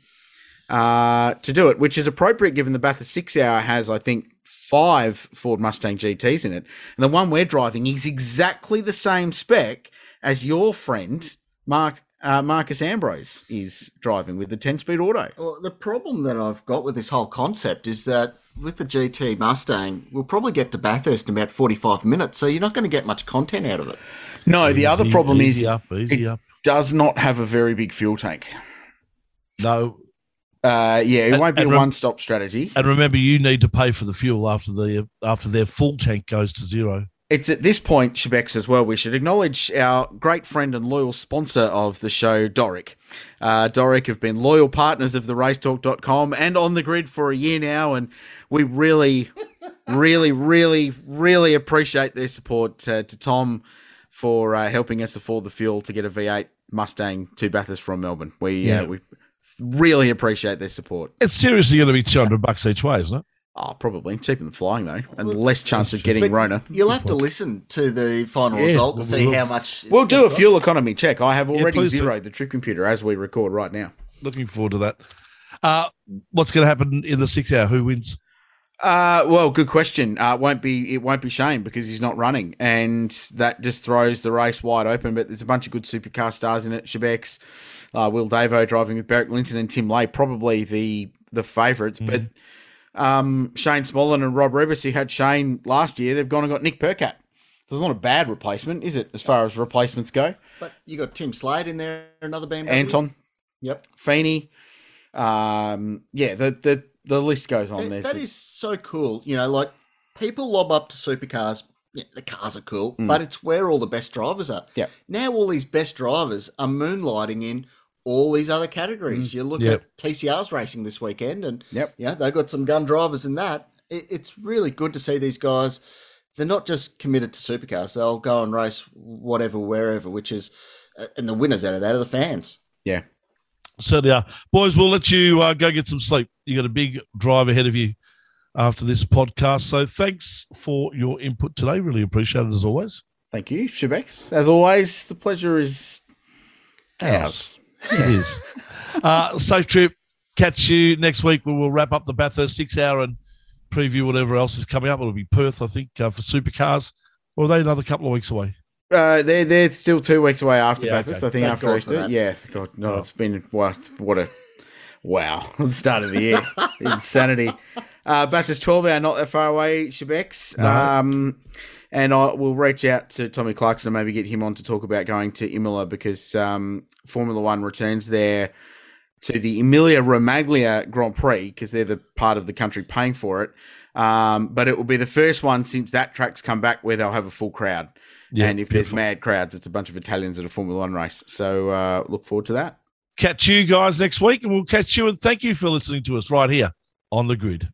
uh, to do it, which is appropriate given the Bathurst six hour has, I think, five Ford Mustang GTs in it. And the one we're driving is exactly the same spec as your friend, Mark. Uh, Marcos Ambrose is driving with the 10 speed auto. Well, the problem that I've got with this whole concept is that with the GT Mustang, we'll probably get to Bathurst in about 45 minutes, so you're not going to get much content out of it. No, the other problem easy is up, easy it up. does not have a very big fuel tank. No, Uh, yeah, it And- won't be a rem- one stop strategy. and remember, you need to pay for the fuel after the after their full tank goes to zero. It's at this point, Shebex, as well, we should acknowledge our great friend and loyal sponsor of the show, Doric. Uh, Doric have been loyal partners of the racetalk.com and on the grid for a year now, and we really, really, really, really appreciate their support uh, to Tom for uh, helping us afford the fuel to get a V8 Mustang to Bathurst from Melbourne. We, Yeah. uh, we really appreciate their support. It's seriously going to be two hundred bucks each way, isn't it? Oh, probably cheaper than flying though, and less chance of getting But Rona. You'll have to listen to the final Yeah, result to see how much. We'll do a cost. fuel economy check. I have already please do. zeroed the trip computer as we record right now. Looking forward to that. Uh, what's going to happen in the six hour? Who wins? Uh, well, good question. Uh, won't be it won't be Shane because he's not running, and that just throws the race wide open. But there's a bunch of good supercar stars in it. Shebex, uh, Will Davo driving with Beric Lynton and Tim Leahey, probably the the favourites. But um, Shane Smollen and Rob Rubis, who had Shane last year, they've gone and got Nick Percat. So it's not a bad replacement, is it? As far as replacements go, But you got Tim Slade in there, another BMW. Anton, Yep. Feeney, um, yeah, the the the list goes on there. That So- is so cool. You know, like people lob up to supercars. Yeah, the cars are cool, Mm. but it's where all the best drivers are. Yeah. Now all these best drivers are moonlighting in all these other categories. You look Yep. at TCR's racing this weekend, and Mm. Yep. yeah, they've got some gun drivers in that. It, it's really good to see these guys. They're not just committed to supercars; they'll go and race whatever, wherever. Which is, uh, and the winners out of that are the fans. yeah. Certainly are. Boys, we'll let you uh, go get some sleep. You got a big drive ahead of you after this podcast. So thanks for your input today. Really appreciate it as always. Thank you, Shebex. As always, the pleasure is ours. It is. uh, safe trip. Catch you next week we'll wrap up the Bathurst six hour and preview whatever else is coming up. It'll be Perth, I think, uh, for supercars. Or are they another couple of weeks away? Uh, they're they're still two weeks away after Yeah, Bathurst. okay. I think Thank after God Easter. Yeah, God, no, it's been what what a wow the start of the year insanity. Uh, Bathurst twelve hour, not that far away. Shebex. No. Um, and I will reach out to Tommy Clarkson and maybe get him on to talk about going to Imola because um, Formula One returns there to the Emilia Romagna Grand Prix because they're the part of the country paying for it. Um, but it will be the first one since that track's come back where they'll have a full crowd. Yeah, and if there's mad crowds, it's a bunch of Italians at a Formula One race. So uh, look forward to that. Catch you guys next week, and we'll catch you. And thank you for listening to us right here on the grid.